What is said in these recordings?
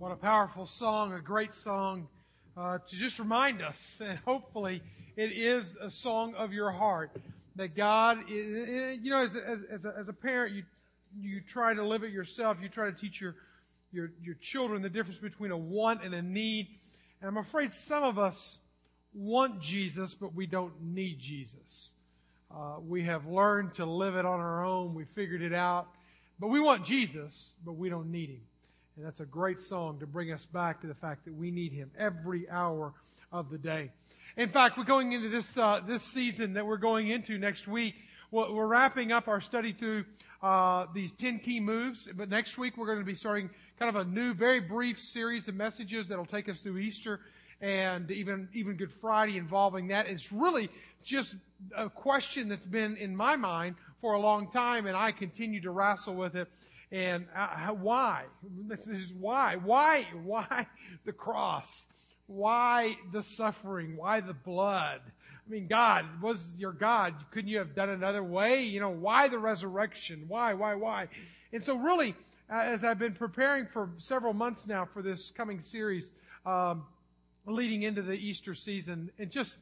What a powerful song, a great song uh, to just remind us, and hopefully it is a song of your heart that God, is, you know, as, as, as, a, as a parent, you you try to live it yourself. You try to teach your your your children the difference between a want and a need. And I'm afraid some of us want Jesus, but we don't need Jesus. Uh, we have learned to live it on our own. We figured it out, but we want Jesus, but we don't need Him. And that's a great song to bring us back to the fact that we need Him every hour of the day. In fact, we're going into this, uh, this season that we're going into next week. we're wrapping up our study through uh, these 10 key moves. But next week we're going to be starting kind of a new, very brief series of messages that'll take us through Easter and even even Good Friday involving that. It's really just a question that's been in my mind for a long time, and I continue to wrestle with it. And uh, why? This is why. Why? Why the cross? Why the suffering? Why the blood? I mean, God was your God. Couldn't you have done another way? You know, why the resurrection? Why, why, why? And so, really, uh, as I've been preparing for several months now for this coming series, um, leading into the Easter season, and just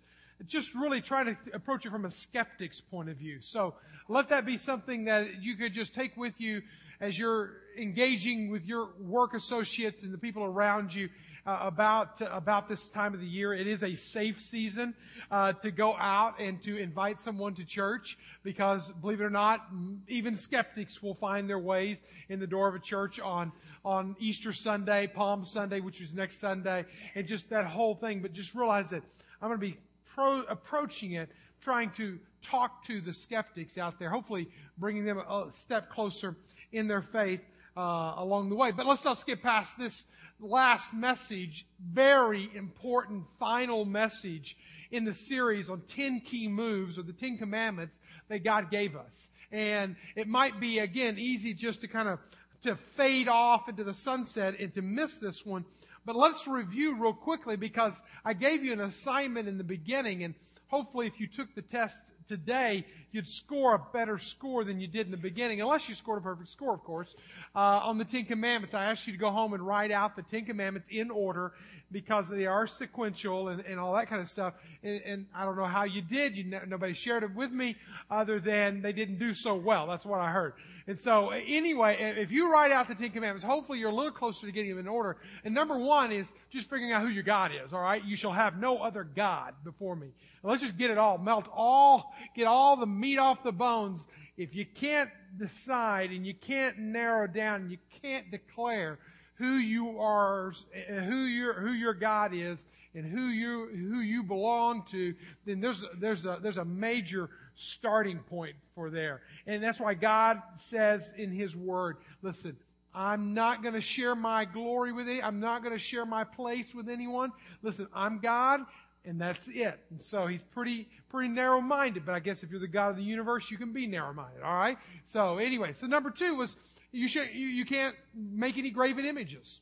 just really trying to approach it from a skeptic's point of view. So let that be something that you could just take with you as you're engaging with your work associates and the people around you uh, about uh, about this time of the year. It is a safe season uh, to go out and to invite someone to church because, believe it or not, even skeptics will find their ways in the door of a church on on Easter Sunday, Palm Sunday, which is next Sunday, and just that whole thing. But just realize that I'm going to be pro- approaching it trying to talk to the skeptics out there, hopefully bringing them a step closer in their faith uh, along the way. But let's not skip past this last message, very important final message in the series on 10 key moves or the 10 commandments that God gave us. And it might be, again, easy just to kind of to fade off into the sunset and to miss this one. But let's review real quickly because I gave you an assignment in the beginning and hopefully if you took the test today, you'd score a better score than you did in the beginning, unless you scored a perfect score, of course. Uh, on the Ten Commandments, I asked you to go home and write out the Ten Commandments in order because they are sequential and, and all that kind of stuff. And, and I don't know how you did. You, nobody shared it with me other than they didn't do so well. That's what I heard. And so, anyway, if you write out the Ten Commandments, hopefully you're a little closer to getting them in order. And number one is just figuring out who your God is, alright? You shall have no other God before me. And let's just get it all, melt all, get all the meat off the bones. If you can't decide and you can't narrow down and you can't declare who you are, who your, who your God is, and who you, who you belong to, then there's, there's a, there's a major starting point for there. And that's why God says in His Word, listen, I'm not going to share my glory with you. I'm not going to share my place with anyone. Listen, I'm God, and that's it. And so he's pretty, pretty narrow-minded. But I guess if you're the God of the universe, you can be narrow-minded. All right. So anyway, so number two was you should you, you can't make any graven images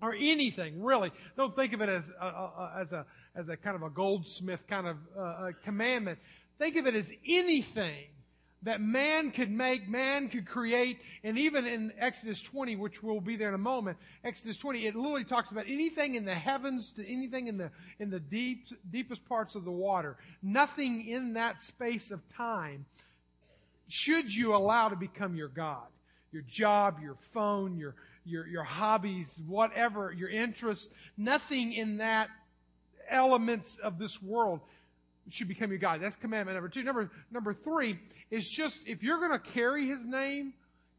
or anything really. Don't think of it as a, a, as a as a kind of a goldsmith kind of uh, commandment. Think of it as anything that man could make, man could create, and even in Exodus 20, which we'll be there in a moment, Exodus 20, it literally talks about anything in the heavens to anything in the in the deep deepest parts of the water. Nothing in that space of time should you allow to become your God. Your job, your phone, your your your hobbies, whatever, your interests, nothing in that elements of this world should become your God. That's commandment number two. Number, number three is just if you're going to carry his name,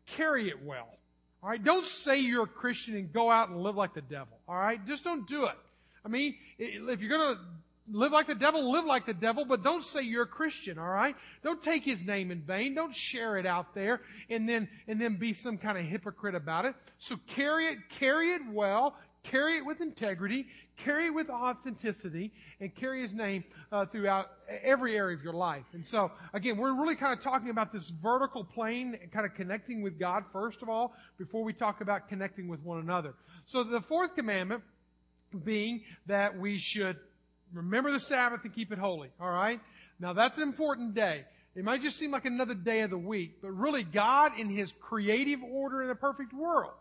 carry it well. All right. Don't say you're a Christian and go out and live like the devil. All right. Just don't do it. I mean, if you're going to live like the devil, live like the devil, but don't say you're a Christian, all right? Don't take his name in vain. Don't share it out there and then, and then be some kind of hypocrite about it. So carry it, carry it well, carry it with integrity, carry it with authenticity, and carry his name uh, throughout every area of your life. And so, again, we're really kind of talking about this vertical plane, kind of connecting with God first of all, before we talk about connecting with one another. So the fourth commandment being that we should remember the Sabbath and keep it holy. All right? Now that's an important day. It might just seem like another day of the week, but really God in His creative order in a perfect world,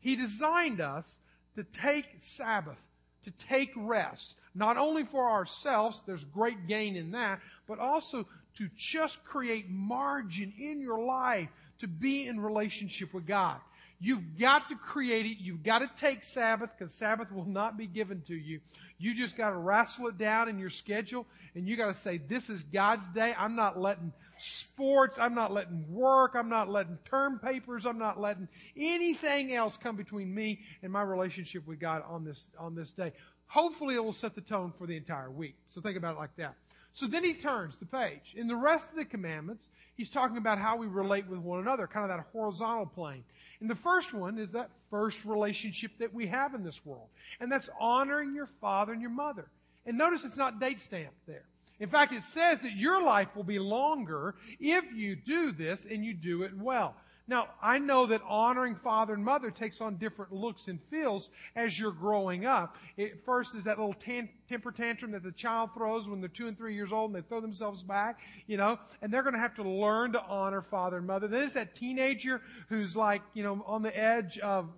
He designed us to take Sabbath, to take rest, not only for ourselves, there's great gain in that, but also to just create margin in your life to be in relationship with God. You've got to create it. You've got to take Sabbath because Sabbath will not be given to you. You just got to wrestle it down in your schedule and you got to say, this is God's day. I'm not letting sports. I'm not letting work. I'm not letting term papers. I'm not letting anything else come between me and my relationship with God on this, on this day. Hopefully it will set the tone for the entire week. So think about it like that. So then he turns the page. In the rest of the commandments, he's talking about how we relate with one another, kind of that horizontal plane. And the first one is that first relationship that we have in this world. And that's honoring your father and your mother. And notice it's not date stamped there. In fact, it says that your life will be longer if you do this and you do it well. Now, I know that honoring father and mother takes on different looks and feels as you're growing up. It first is that little tan- temper tantrum that the child throws when they're two and three years old and they throw themselves back, you know, and they're going to have to learn to honor father and mother. Then it's that teenager who's like, you know, on the edge of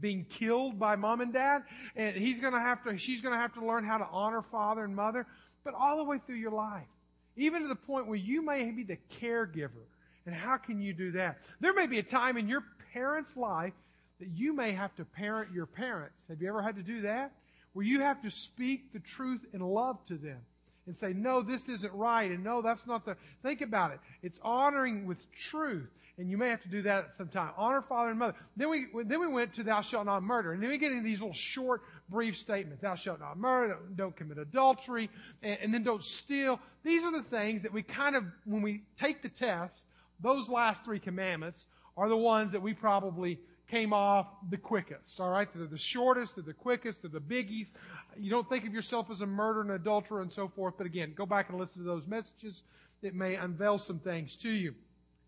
being killed by mom and dad, and he's going to have to, she's going to have to learn how to honor father and mother, but all the way through your life. Even to the point where you may be the caregiver and how can you do that? There may be a time in your parent's life that you may have to parent your parents. Have you ever had to do that? Where you have to speak the truth in love to them and say, no, this isn't right, and no, that's not the. Think about it. It's honoring with truth. And you may have to do that at some time. Honor father and mother. Then we, then we went to thou shalt not murder. And then we get into these little short, brief statements. Thou shalt not murder, don't commit adultery, and, and then don't steal. These are the things that we kind of, when we take the test, those last three commandments are the ones that we probably came off the quickest, all right? They're the shortest, they're the quickest, they're the biggies. You don't think of yourself as a murderer and adulterer and so forth, but again, go back and listen to those messages. It may unveil some things to you.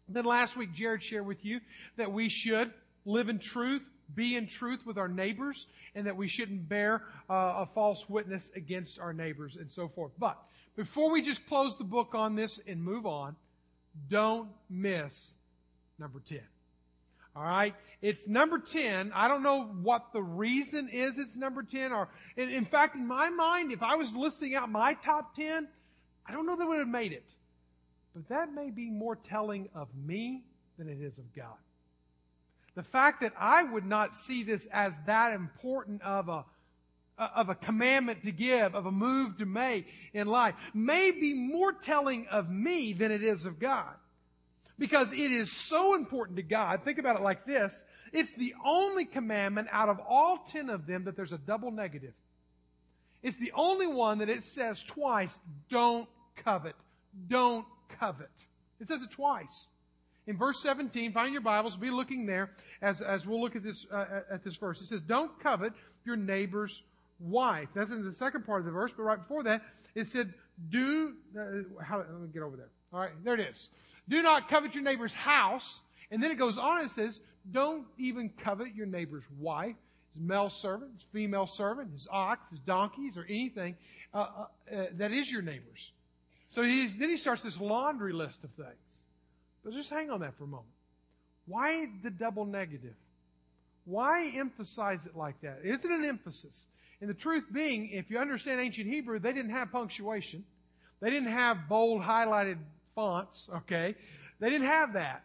Then last week, Jared shared with you that we should live in truth, be in truth with our neighbors, and that we shouldn't bear uh, a false witness against our neighbors and so forth. But before we just close the book on this and move on, don't miss number 10. All right? It's number 10. I don't know what the reason is it's number 10 or in, fact in my mind if I was listing out my top 10, I don't know that would have made it. But that may be more telling of me than it is of God. The fact that I would not see this as that important of a of a commandment to give, of a move to make in life, may be more telling of me than it is of God. Because it is so important to God. Think about it like this. It's the only commandment out of all ten of them that there's a double negative. It's the only one that it says twice, don't covet. Don't covet. It says it twice. In verse 17, find your Bibles, be looking there as, as we'll look at this, uh, at this verse. It says, don't covet your neighbor's wife. That's in the second part of the verse, but right before that, it said, do, uh, how, let me get over there. All right, there it is. Do not covet your neighbor's house. And then it goes on and says, don't even covet your neighbor's wife, his male servant, his female servant, his ox, his donkeys, or anything uh, uh, that is your neighbor's. So then he starts this laundry list of things. But just hang on that for a moment. Why the double negative? Why emphasize it like that? Is it an emphasis? And the truth being, if you understand ancient Hebrew, they didn't have punctuation. They didn't have bold highlighted fonts, okay? They didn't have that.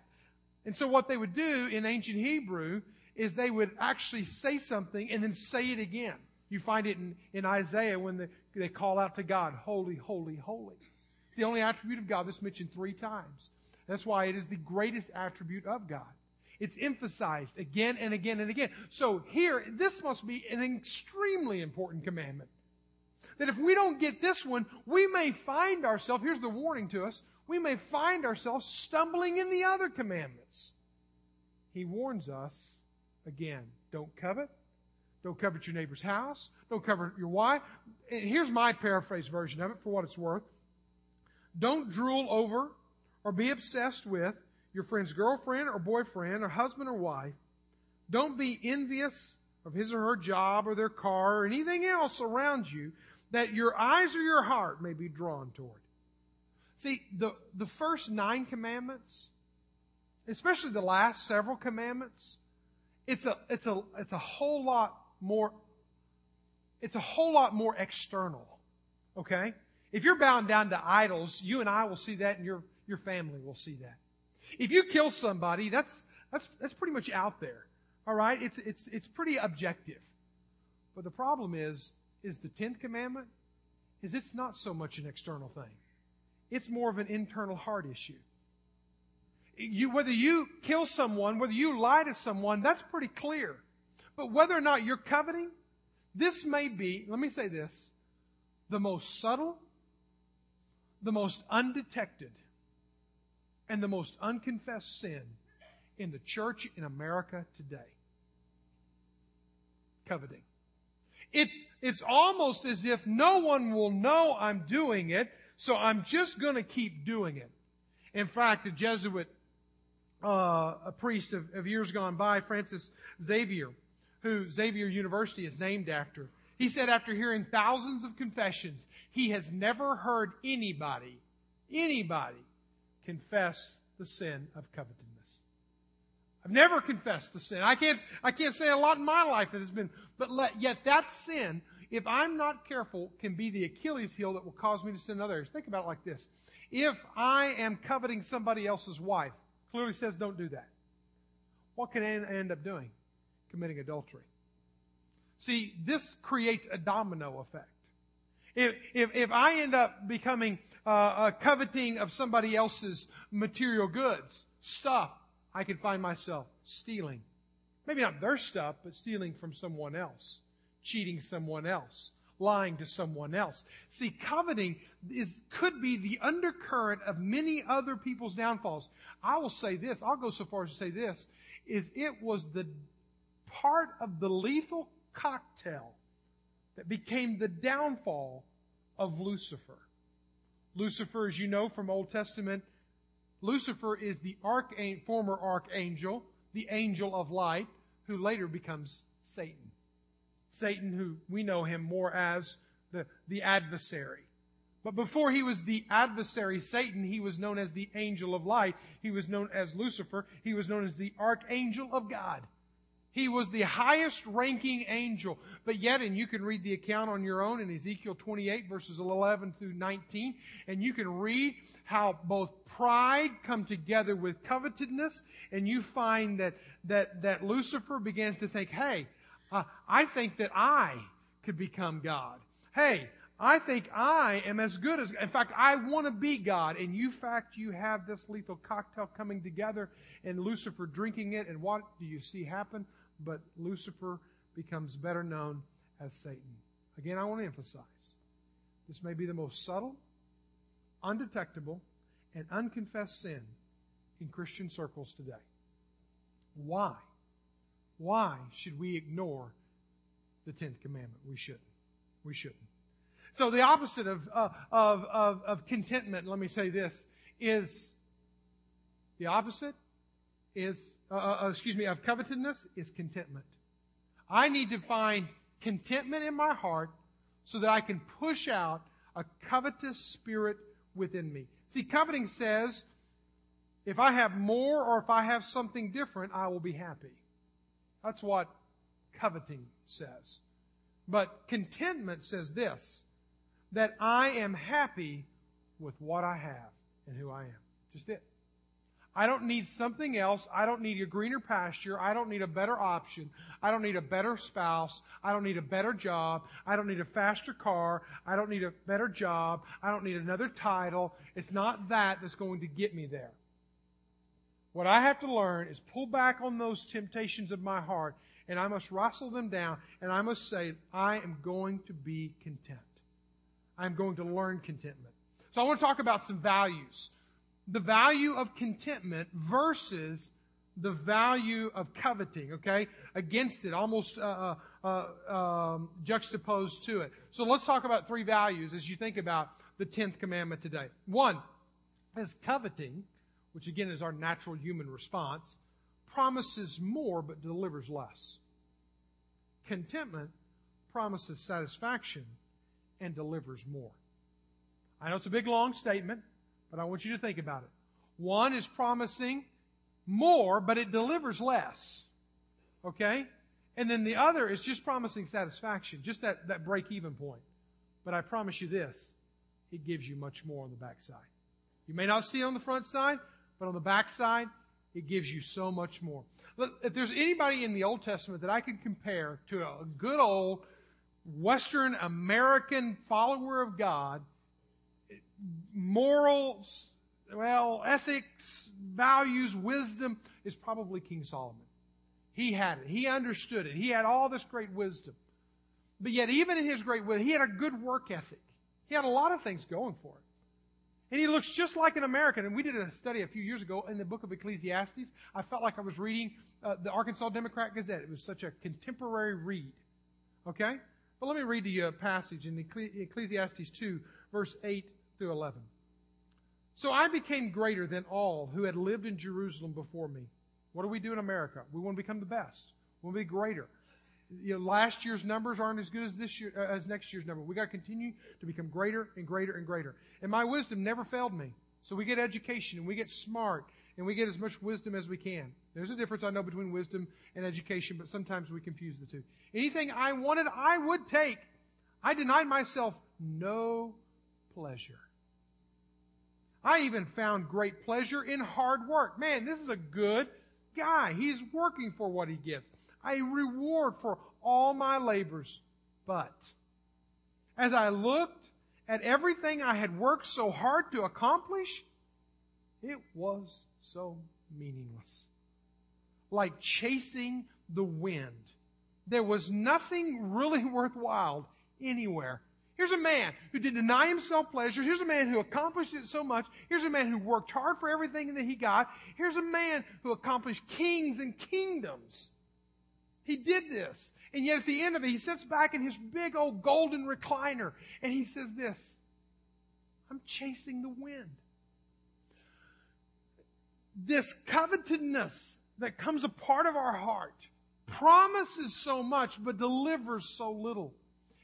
And so what they would do in ancient Hebrew is they would actually say something and then say it again. You find it in, in Isaiah when they, they call out to God, holy, holy, holy. It's the only attribute of God that's mentioned three times. That's why it is the greatest attribute of God. It's emphasized again and again and again. So here, this must be an extremely important commandment. That if we don't get this one, we may find ourselves, here's the warning to us, we may find ourselves stumbling in the other commandments. He warns us again, don't covet. Don't covet your neighbor's house. Don't covet your wife. And here's my paraphrase version of it for what it's worth. Don't drool over or be obsessed with your friend's girlfriend or boyfriend or husband or wife. Don't be envious of his or her job or their car or anything else around you that your eyes or your heart may be drawn toward. See, the, the first nine commandments, especially the last several commandments, it's a, it's a, it's a whole lot more it's a whole lot more external. Okay? If you're bound down to idols, you and I will see that and your, your family will see that. If you kill somebody, that's, that's, that's pretty much out there. All right? It's, it's, it's pretty objective. But the problem is, is the 10th commandment is it's not so much an external thing. It's more of an internal heart issue. You, whether you kill someone, whether you lie to someone, that's pretty clear. But whether or not you're coveting, this may be, let me say this, the most subtle, the most undetected, and the most unconfessed sin in the church in America today. Coveting. It's, it's almost as if no one will know I'm doing it, so I'm just going to keep doing it. In fact, a Jesuit, uh, a priest of, of years gone by, Francis Xavier, who Xavier University is named after, he said after hearing thousands of confessions, he has never heard anybody, anybody confess the sin of covetousness. I've never confessed the sin. I can't, I can't say a lot in my life that has been, but let, yet that sin, if I'm not careful, can be the Achilles heel that will cause me to sin in other areas. Think about it like this. If I am coveting somebody else's wife, clearly says don't do that. What can I end up doing? Committing adultery. See, this creates a domino effect. If, if, if I end up becoming uh, a coveting of somebody else's material goods, stuff, I can find myself stealing. Maybe not their stuff, but stealing from someone else, cheating someone else, lying to someone else. See, coveting is, could be the undercurrent of many other people's downfalls. I will say this, I'll go so far as to say this, is it was the part of the lethal cocktail that became the downfall of Lucifer. Lucifer, as you know from Old Testament Lucifer is the former archangel, the angel of light, who later becomes Satan. Satan, who we know him more as the, the adversary. But before he was the adversary, Satan, he was known as the angel of light. He was known as Lucifer. He was known as the archangel of God. He was the highest ranking angel. But yet, and you can read the account on your own in Ezekiel 28 verses 11 through 19, and you can read how both pride come together with covetousness, and you find that, that, that Lucifer begins to think, hey, uh, I think that I could become God. Hey, I think I am as good as, in fact, I want to be God. And you fact, you have this lethal cocktail coming together and Lucifer drinking it. And what do you see happen? but Lucifer becomes better known as Satan. Again, I want to emphasize this may be the most subtle, undetectable, and unconfessed sin in Christian circles today. Why? Why should we ignore the tenth commandment? We shouldn't. We shouldn't. So the opposite of, uh, of, of, of contentment, let me say this, is the opposite is, uh, uh, uh, excuse me, of covetousness is contentment. I need to find contentment in my heart so that I can push out a covetous spirit within me. See, coveting says, if I have more or if I have something different, I will be happy. That's what coveting says. But contentment says this, that I am happy with what I have and who I am. Just it. I don't need something else. I don't need a greener pasture. I don't need a better option. I don't need a better spouse. I don't need a better job. I don't need a faster car. I don't need a better job. I don't need another title. It's not that that's going to get me there. What I have to learn is pull back on those temptations of my heart and I must wrestle them down and I must say, I am going to be content. I'm going to learn contentment. So I want to talk about some values the value of contentment versus the value of coveting, okay? Against it, almost uh, uh, uh, um, juxtaposed to it. So let's talk about three values as you think about the 10th commandment today. One is coveting, which again is our natural human response, promises more but delivers less. Contentment promises satisfaction and delivers more. I know it's a big long statement. But I want you to think about it. One is promising more, but it delivers less. Okay? And then the other is just promising satisfaction, just that, that break even point. But I promise you this, it gives you much more on the backside. You may not see it on the front side, but on the backside, it gives you so much more. If there's anybody in the Old Testament that I can compare to a good old Western American follower of God, morals, well, ethics, values, wisdom, is probably King Solomon. He had it. He understood it. He had all this great wisdom. But yet, even in his great wisdom, he had a good work ethic. He had a lot of things going for him. And he looks just like an American. And we did a study a few years ago in the book of Ecclesiastes. I felt like I was reading uh, the Arkansas Democrat Gazette. It was such a contemporary read. Okay? But let me read to you a passage in Ecclesiastes 2, verse 8 through 11. So I became greater than all who had lived in Jerusalem before me. What do we do in America? We want to become the best. We want to be greater. You know, last year's numbers aren't as good as this year, uh, as next year's number. We got to continue to become greater and greater and greater. And my wisdom never failed me. So we get education and we get smart and we get as much wisdom as we can. There's a difference I know between wisdom and education, but sometimes we confuse the two. Anything I wanted, I would take. I denied myself no pleasure. I even found great pleasure in hard work. Man, this is a good guy. He's working for what he gets. A reward for all my labors. But as I looked at everything I had worked so hard to accomplish, it was so meaningless. Like chasing the wind. There was nothing really worthwhile anywhere Here's a man who did deny himself pleasure. Here's a man who accomplished it so much. Here's a man who worked hard for everything that he got. Here's a man who accomplished kings and kingdoms. He did this. And yet at the end of it, he sits back in his big old golden recliner and he says this, I'm chasing the wind. This covetousness that comes a part of our heart promises so much but delivers so little.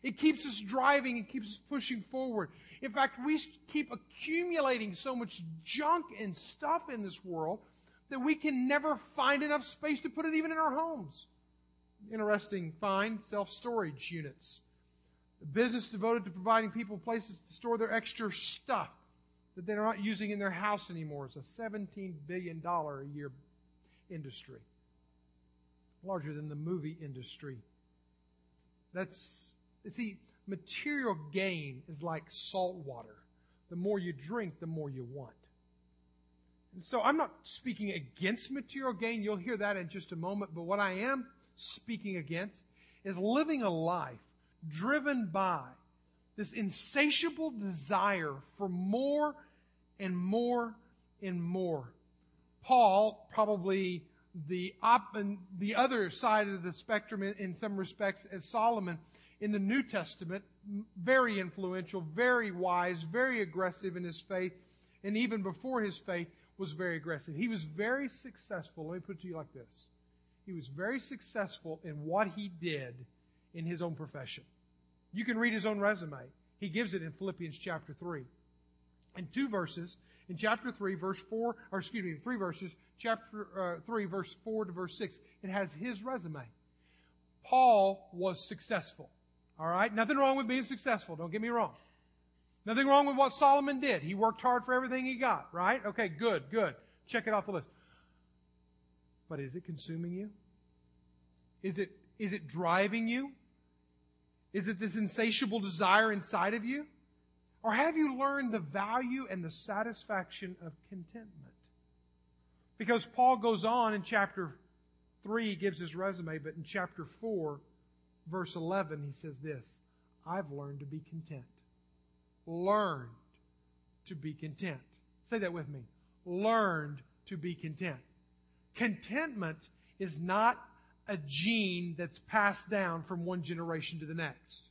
It keeps us driving and keeps us pushing forward. In fact, we keep accumulating so much junk and stuff in this world that we can never find enough space to put it even in our homes. Interesting find self storage units. A business devoted to providing people places to store their extra stuff that they're not using in their house anymore. It's a $17 billion a year industry, larger than the movie industry. That's see, material gain is like salt water. The more you drink, the more you want. And so I'm not speaking against material gain. You'll hear that in just a moment. But what I am speaking against is living a life driven by this insatiable desire for more and more and more. Paul, probably the op- the other side of the spectrum in, some respects as Solomon, in the New Testament, very influential, very wise, very aggressive in his faith, and even before his faith was very aggressive. He was very successful. Let me put it to you like this. He was very successful in what he did in his own profession. You can read his own resume. He gives it in Philippians chapter 3. In two verses, in chapter 3, verse 4, or excuse me, three verses, chapter uh, 3, verse 4 to verse 6, it has his resume. Paul was successful. All right? Nothing wrong with being successful. Don't get me wrong. Nothing wrong with what Solomon did. He worked hard for everything he got, right? Okay, good, good. Check it off the list. But is it consuming you? Is it, is it driving you? Is it this insatiable desire inside of you? Or have you learned the value and the satisfaction of contentment? Because Paul goes on in chapter 3, he gives his resume, but in chapter 4, verse 11, he says this I've learned to be content. Learned to be content. Say that with me. Learned to be content. Contentment is not a gene that's passed down from one generation to the next.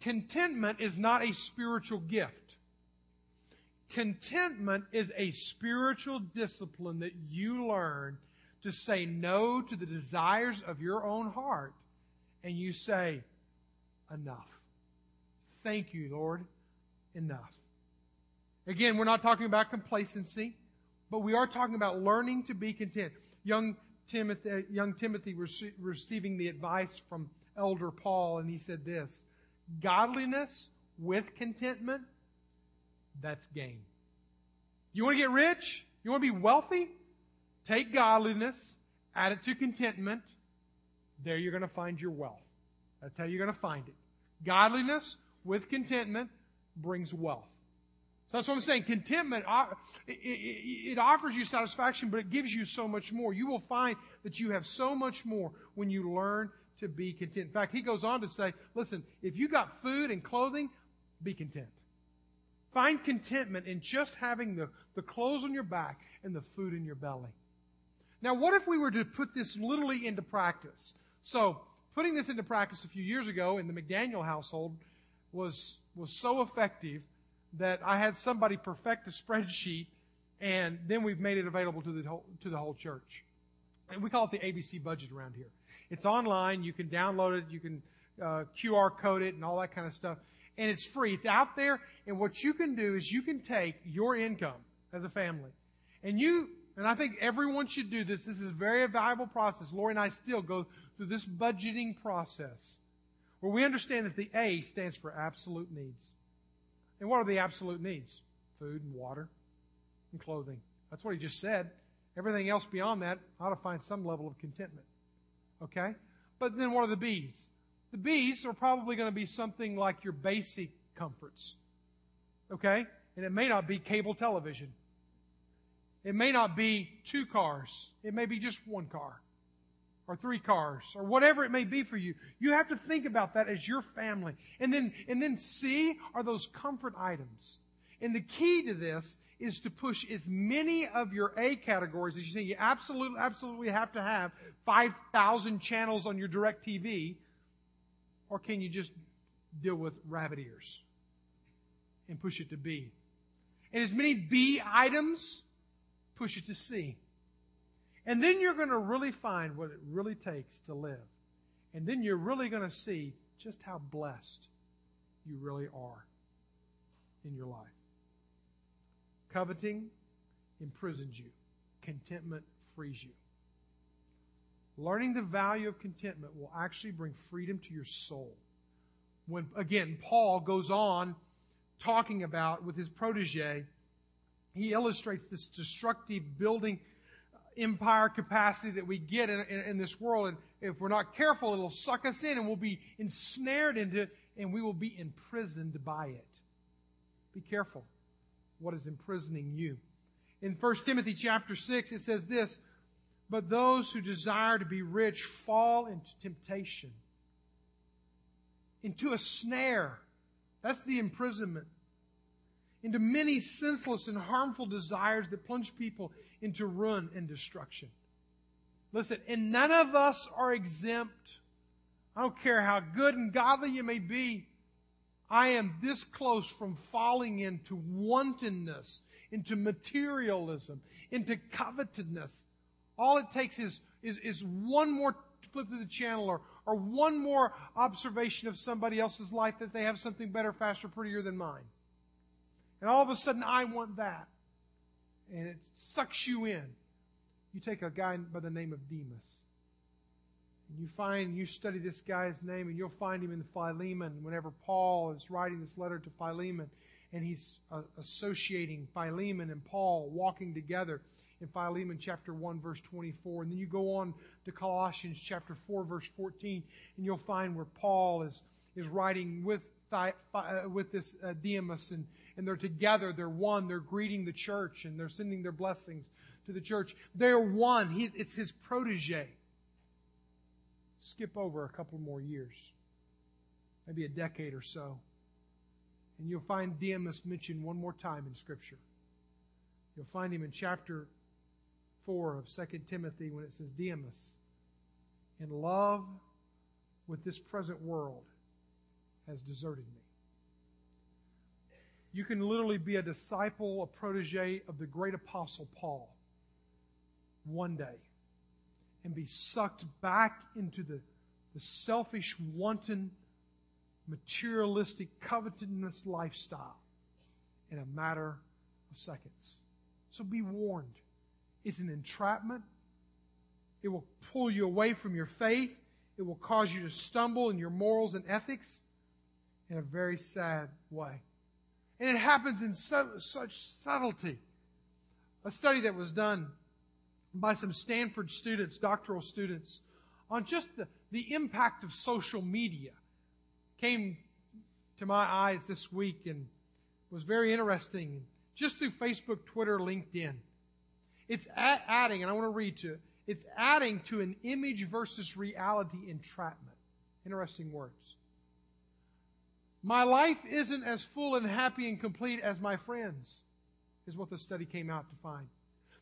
Contentment is not a spiritual gift. Contentment is a spiritual discipline that you learn to say no to the desires of your own heart and you say, Enough. Thank you, Lord. Enough. Again, we're not talking about complacency, but we are talking about learning to be content. Young Timothy, young Timothy rece- receiving the advice from Elder Paul, and he said this Godliness with contentment, that's gain. You want to get rich? You want to be wealthy? Take godliness, add it to contentment. There you're going to find your wealth. That's how you're going to find it. Godliness with contentment brings wealth. So that's what I'm saying. Contentment, uh, it offers you satisfaction, but it gives you so much more. You will find that you have so much more when you learn to be content. In fact, he goes on to say, listen, if you got food and clothing, be content. Find contentment in just having the, the clothes on your back and the food in your belly. Now, what if we were to put this literally into practice? So, putting this into practice a few years ago in the McDaniel household was, was so effective that I had somebody perfect a spreadsheet and then we've made it available to the whole, to the whole church. And we call it the ABC budget around here. It's online. You can download it. You can uh, QR code it and all that kind of stuff. And it's free. It's out there. And what you can do is you can take your income as a family and you, and I think everyone should do this. This is a very valuable process. Lori and I still go through this budgeting process where we understand that the A stands for absolute needs. And what are the absolute needs? Food and water and clothing. That's what he just said. Everything else beyond that ought to find some level of contentment. Okay? But then what are the B's? The B's are probably going to be something like your basic comforts. Okay? And it may not be cable television. It may not be two cars. It may be just one car or three cars or whatever it may be for you. You have to think about that as your family. And then, and then C are those comfort items. And the key to this is to push as many of your A categories as you say you absolutely, absolutely have to have 5,000 channels on your DirecTV, or can you just deal with rabbit ears and push it to B? And as many B items, push it to C. And then you're going to really find what it really takes to live. And then you're really going to see just how blessed you really are in your life. Coveting imprisons you. Contentment frees you. Learning the value of contentment will actually bring freedom to your soul. When, again, Paul goes on talking about with his protege, he illustrates this destructive building uh, empire capacity that we get in, in, in, this world. And if we're not careful, it'll suck us in and we'll be ensnared into and we will be imprisoned by it. Be careful what is imprisoning you. In 1 Timothy chapter 6, it says this, but those who desire to be rich fall into temptation, into a snare. That's the imprisonment. Into many senseless and harmful desires that plunge people into ruin and destruction. Listen, and none of us are exempt. I don't care how good and godly you may be. I am this close from falling into wantonness, into materialism, into covetousness. All it takes is, is, is one more flip to the channel or, or one more observation of somebody else's life that they have something better, faster, prettier than mine. And all of a sudden, I want that. And it sucks you in. You take a guy by the name of Demas. And you find, you study this guy's name, and you'll find him in Philemon whenever Paul is writing this letter to Philemon, and he's uh, associating Philemon and Paul walking together in Philemon chapter 1, verse 24. And then you go on to Colossians chapter 4, verse 14, and you'll find where Paul is, is writing with, uh, with this uh, Demas, and, and they're together, they're one, they're greeting the church, and they're sending their blessings to the church. They're one. He, it's his protege skip over a couple more years, maybe a decade or so, and you'll find Demas mentioned one more time in Scripture. You'll find him in chapter 4 of 2 Timothy when it says, Demas, in love with this present world, has deserted me. You can literally be a disciple, a protege of the great apostle Paul one day and be sucked back into the, the selfish, wanton, materialistic, covetousness lifestyle in a matter of seconds. So be warned. It's an entrapment. It will pull you away from your faith. It will cause you to stumble in your morals and ethics in a very sad way. And it happens in so, such subtlety. A study that was done by some Stanford students, doctoral students, on just the, the impact of social media came to my eyes this week and was very interesting. Just through Facebook, Twitter, LinkedIn. It's adding, and I want to read to it, it's adding to an image versus reality entrapment. Interesting words. My life isn't as full and happy and complete as my friends, is what the study came out to find.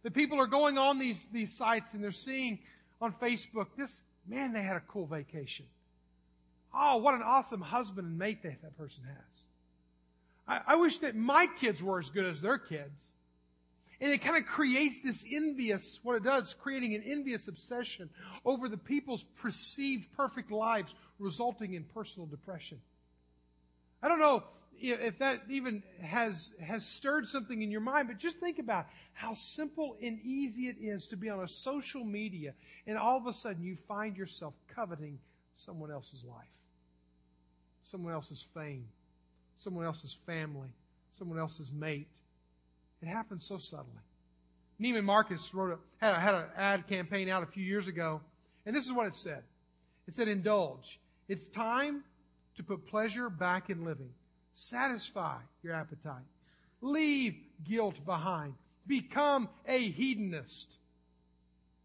The people are going on these, these sites and they're seeing on Facebook, this, man, they had a cool vacation. Oh, what an awesome husband and mate that, that person has. I, I wish that my kids were as good as their kids. And it kind of creates this envious, what it does, creating an envious obsession over the people's perceived perfect lives, resulting in personal depression. I don't know if that even has, has stirred something in your mind, but just think about how simple and easy it is to be on a social media and all of a sudden you find yourself coveting someone else's life, someone else's fame, someone else's family, someone else's mate. It happens so subtly. Neiman Marcus wrote a, had, a, had an ad campaign out a few years ago, and this is what it said. It said, indulge. It's time to put pleasure back in living. Satisfy your appetite. Leave guilt behind. Become a hedonist.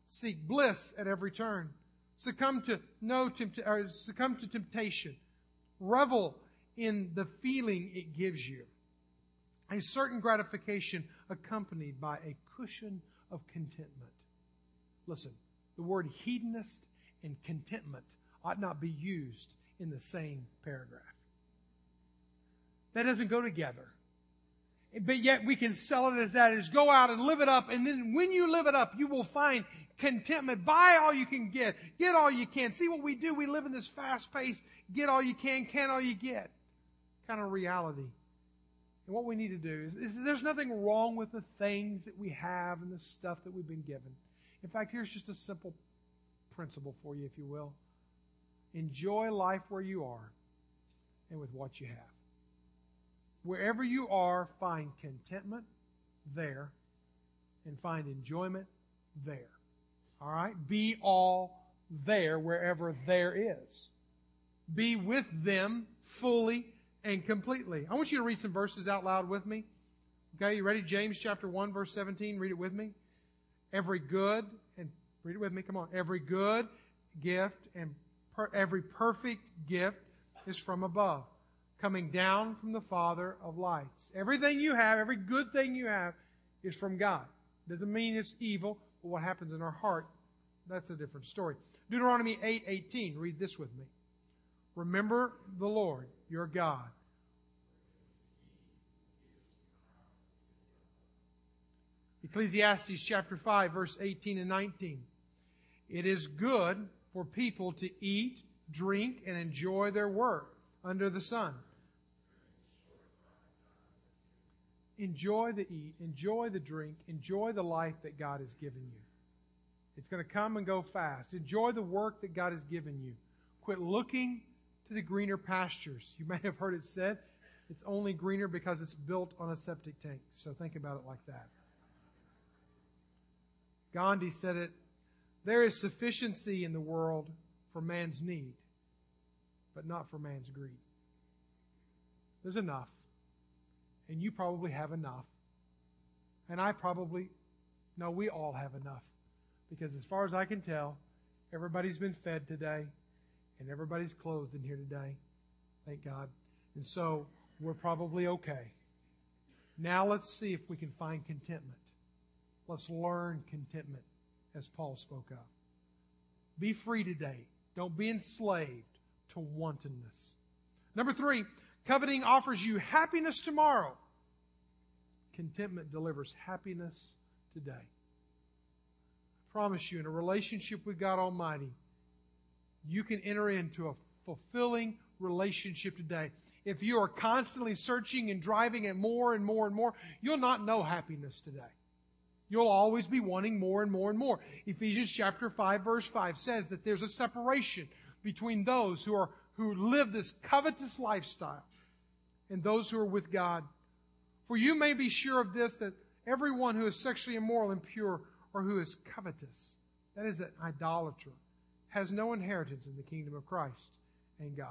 Seek bliss at every turn. Succumb to no tempt- or succumb to temptation. Revel in the feeling it gives you a certain gratification accompanied by a cushion of contentment. Listen, the word hedonist and contentment ought not be used in the same paragraph. That doesn't go together. But yet we can sell it as that is go out and live it up. And then when you live it up, you will find contentment. Buy all you can get. Get all you can. See what we do? We live in this fast pace, get all you can, can all you get kind of reality. And what we need to do is, is, there's nothing wrong with the things that we have and the stuff that we've been given. In fact, here's just a simple principle for you, if you will. Enjoy life where you are and with what you have. Wherever you are, find contentment there and find enjoyment there. All right? Be all there wherever there is. Be with them fully and completely. I want you to read some verses out loud with me. Okay, you ready? James chapter 1, verse 17. Read it with me. Every good, and read it with me, come on. Every good gift and per, every perfect gift is from above, coming down from the Father of lights. Everything you have, every good thing you have, is from God. Doesn't mean it's evil, but what happens in our heart, that's a different story. Deuteronomy 8 18. Read this with me. Remember the Lord your God. Ecclesiastes chapter 5, verse 18 and 19. It is good for people to eat, drink, and enjoy their work under the sun. Enjoy the eat, enjoy the drink, enjoy the life that God has given you. It's going to come and go fast. Enjoy the work that God has given you. Quit looking to the greener pastures. You may have heard it said, it's only greener because it's built on a septic tank. So think about it like that. Gandhi said it there is sufficiency in the world for man's need, but not for man's greed. There's enough. And you probably have enough. And I probably, no, we all have enough. Because as far as I can tell, everybody's been fed today and everybody's clothed in here today. Thank God. And so we're probably okay. Now let's see if we can find contentment. Let's learn contentment as Paul spoke of. Be free today. Don't be enslaved to wantonness. Number three, coveting offers you happiness tomorrow. Contentment delivers happiness today. I promise you, in a relationship with God Almighty, you can enter into a fulfilling relationship today. If you are constantly searching and driving at more and more and more, you'll not know happiness today. You'll always be wanting more and more and more. Ephesians chapter 5 verse 5 says that there's a separation between those who are, who live this covetous lifestyle and those who are with God. For you may be sure of this, that everyone who is sexually immoral, impure, or who is covetous, that is an idolater, has no inheritance in the kingdom of Christ and God.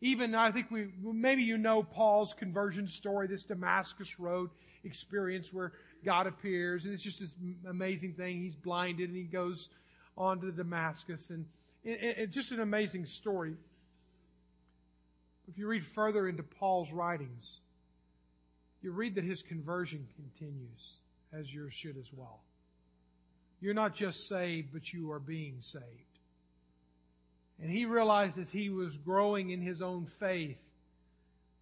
Even, I think we, maybe you know Paul's conversion story, this Damascus Road experience where God appears, and it's just this amazing thing. He's blinded and he goes on to Damascus, and it's it, just an amazing story. If you read further into Paul's writings, you read that his conversion continues, as yours should as well. You're not just saved, but you are being saved. And he realized as he was growing in his own faith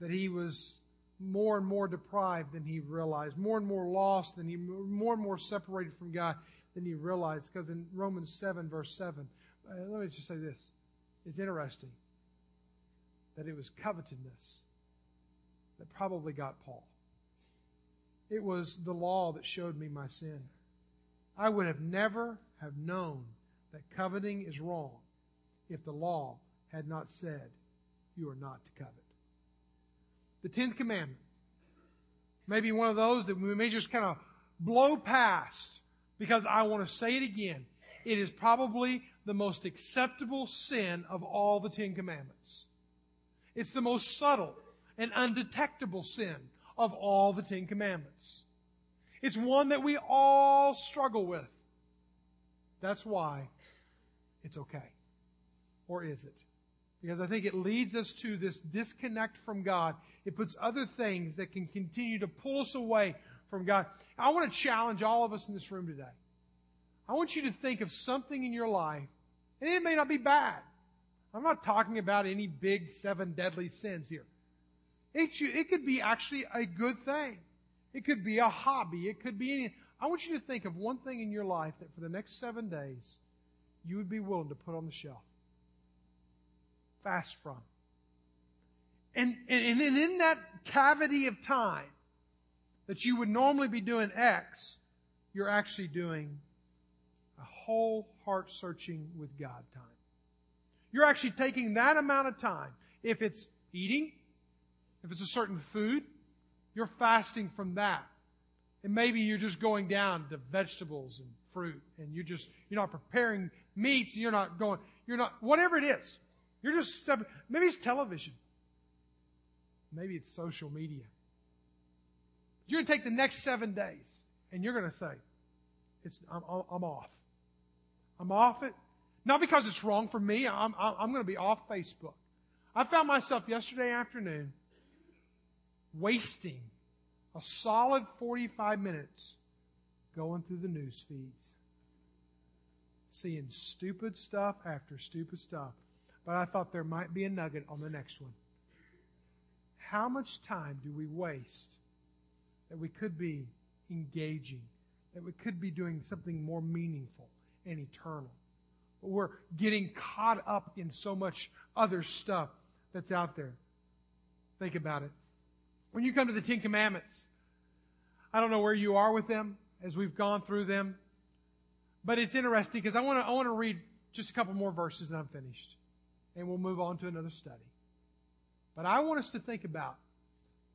that he was more and more deprived than he realized, more and more lost than he, more and more separated from God than he realized. Because in Romans 7, verse 7, uh, let me just say this. It's interesting that it was covetousness that probably got Paul. It was the law that showed me my sin. I would have never have known that coveting is wrong if the law had not said you are not to covet. The tenth commandment Maybe one of those that we may just kind of blow past because I want to say it again. It is probably the most acceptable sin of all the Ten Commandments. It's the most subtle and undetectable sin of all the Ten Commandments. It's one that we all struggle with. That's why it's okay. Or is it? Because I think it leads us to this disconnect from God. It puts other things that can continue to pull us away from God. I want to challenge all of us in this room today. I want you to think of something in your life, and it may not be bad. I'm not talking about any big seven deadly sins here. It, it could be actually a good thing. It could be a hobby. It could be any. I want you to think of one thing in your life that for the next seven days you would be willing to put on the shelf. Fast from. And, and, and in that cavity of time that you would normally be doing X, you're actually doing a whole heart searching with God time. You're actually taking that amount of time. If it's eating, if it's a certain food, you're fasting from that. And maybe you're just going down to vegetables and fruit and you're just, you're not preparing meats you're not going, you're not, whatever it is. You're just, maybe it's television. Maybe it's social media. You're going to take the next seven days and you're going to say, it's, I'm, I'm off. I'm off it. Not because it's wrong for me. I'm, I'm going to be off Facebook. I found myself yesterday afternoon wasting a solid 45 minutes going through the news feeds, seeing stupid stuff after stupid stuff. But I thought there might be a nugget on the next one. How much time do we waste that we could be engaging, that we could be doing something more meaningful and eternal? But we're getting caught up in so much other stuff that's out there. Think about it. When you come to the Ten Commandments, I don't know where you are with them as we've gone through them, but it's interesting because I want to I want to read just a couple more verses and I'm finished, and we'll move on to another study. But I want us to think about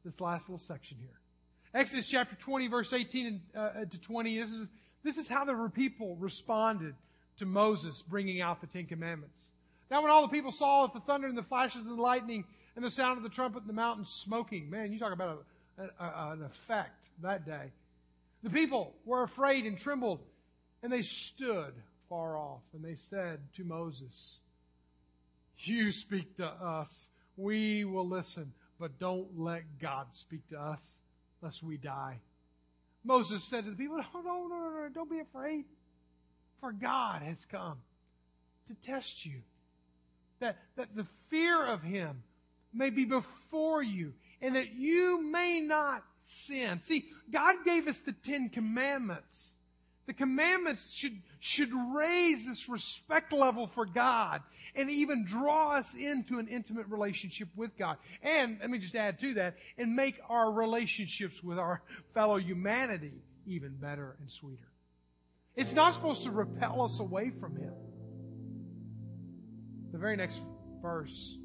this last little section here. Exodus chapter 20, verse 18 uh, to 20. This is, this is how the people responded to Moses bringing out the Ten Commandments. Now, when all the people saw the thunder and the flashes and the lightning and the sound of the trumpet and the mountain smoking. Man, you talk about a, a, an effect that day. The people were afraid and trembled, and they stood far off, and they said to Moses, You speak to us, we will listen, but don't let God speak to us, lest we die. Moses said to the people, oh, No, no, no, no, don't be afraid, for God has come to test you. That, that the fear of Him may be before you and that you may not sin. See, God gave us the Ten Commandments. The commandments should, should raise this respect level for God and even draw us into an intimate relationship with God. And let me just add to that and make our relationships with our fellow humanity even better and sweeter. It's not supposed to repel us away from Him. The very next verse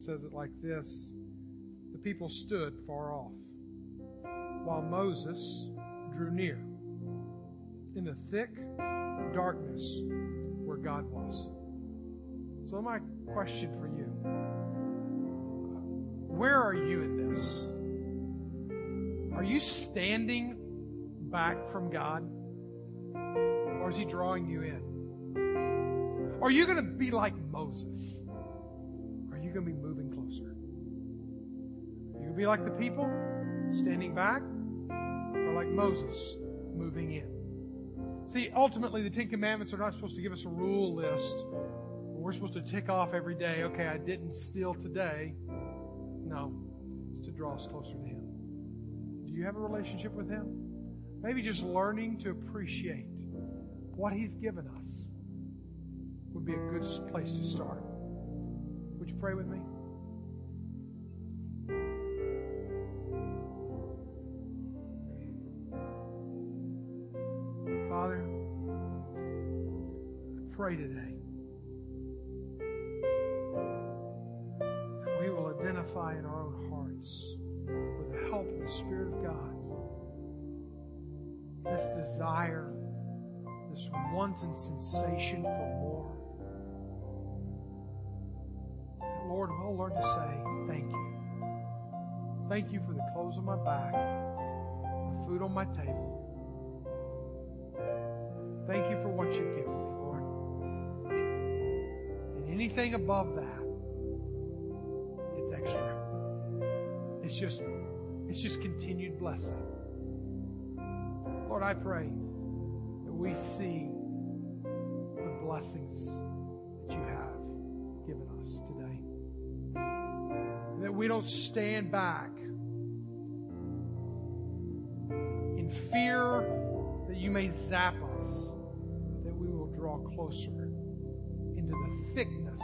says it like this The people stood far off, while Moses drew near in the thick darkness where God was. So, my question for you where are you in this? Are you standing back from God? Or is He drawing you in? Are you going to be like Moses? Are you going to be moving closer? Are you going to be like the people, standing back? Or like Moses, moving in? See, ultimately, the Ten Commandments are not supposed to give us a rule list. We're supposed to tick off every day, okay, I didn't steal today. No, it's to draw us closer to Him. Do you have a relationship with Him? Maybe just learning to appreciate what He's given us would be a good place to start. Would you pray with me? Father, I pray today desire, this wanton sensation for more. And Lord, we'll learn to say thank you. Thank you for the clothes on my back, the food on my table. Thank you for what you've given me, Lord. And anything above that, it's extra. It's just, it's just continued blessing. Lord, I pray we see the blessings that you have given us today. That we don't stand back in fear that you may zap us, but that we will draw closer into the thickness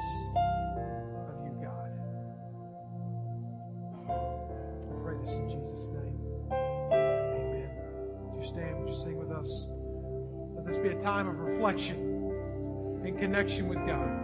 time of reflection and connection with God.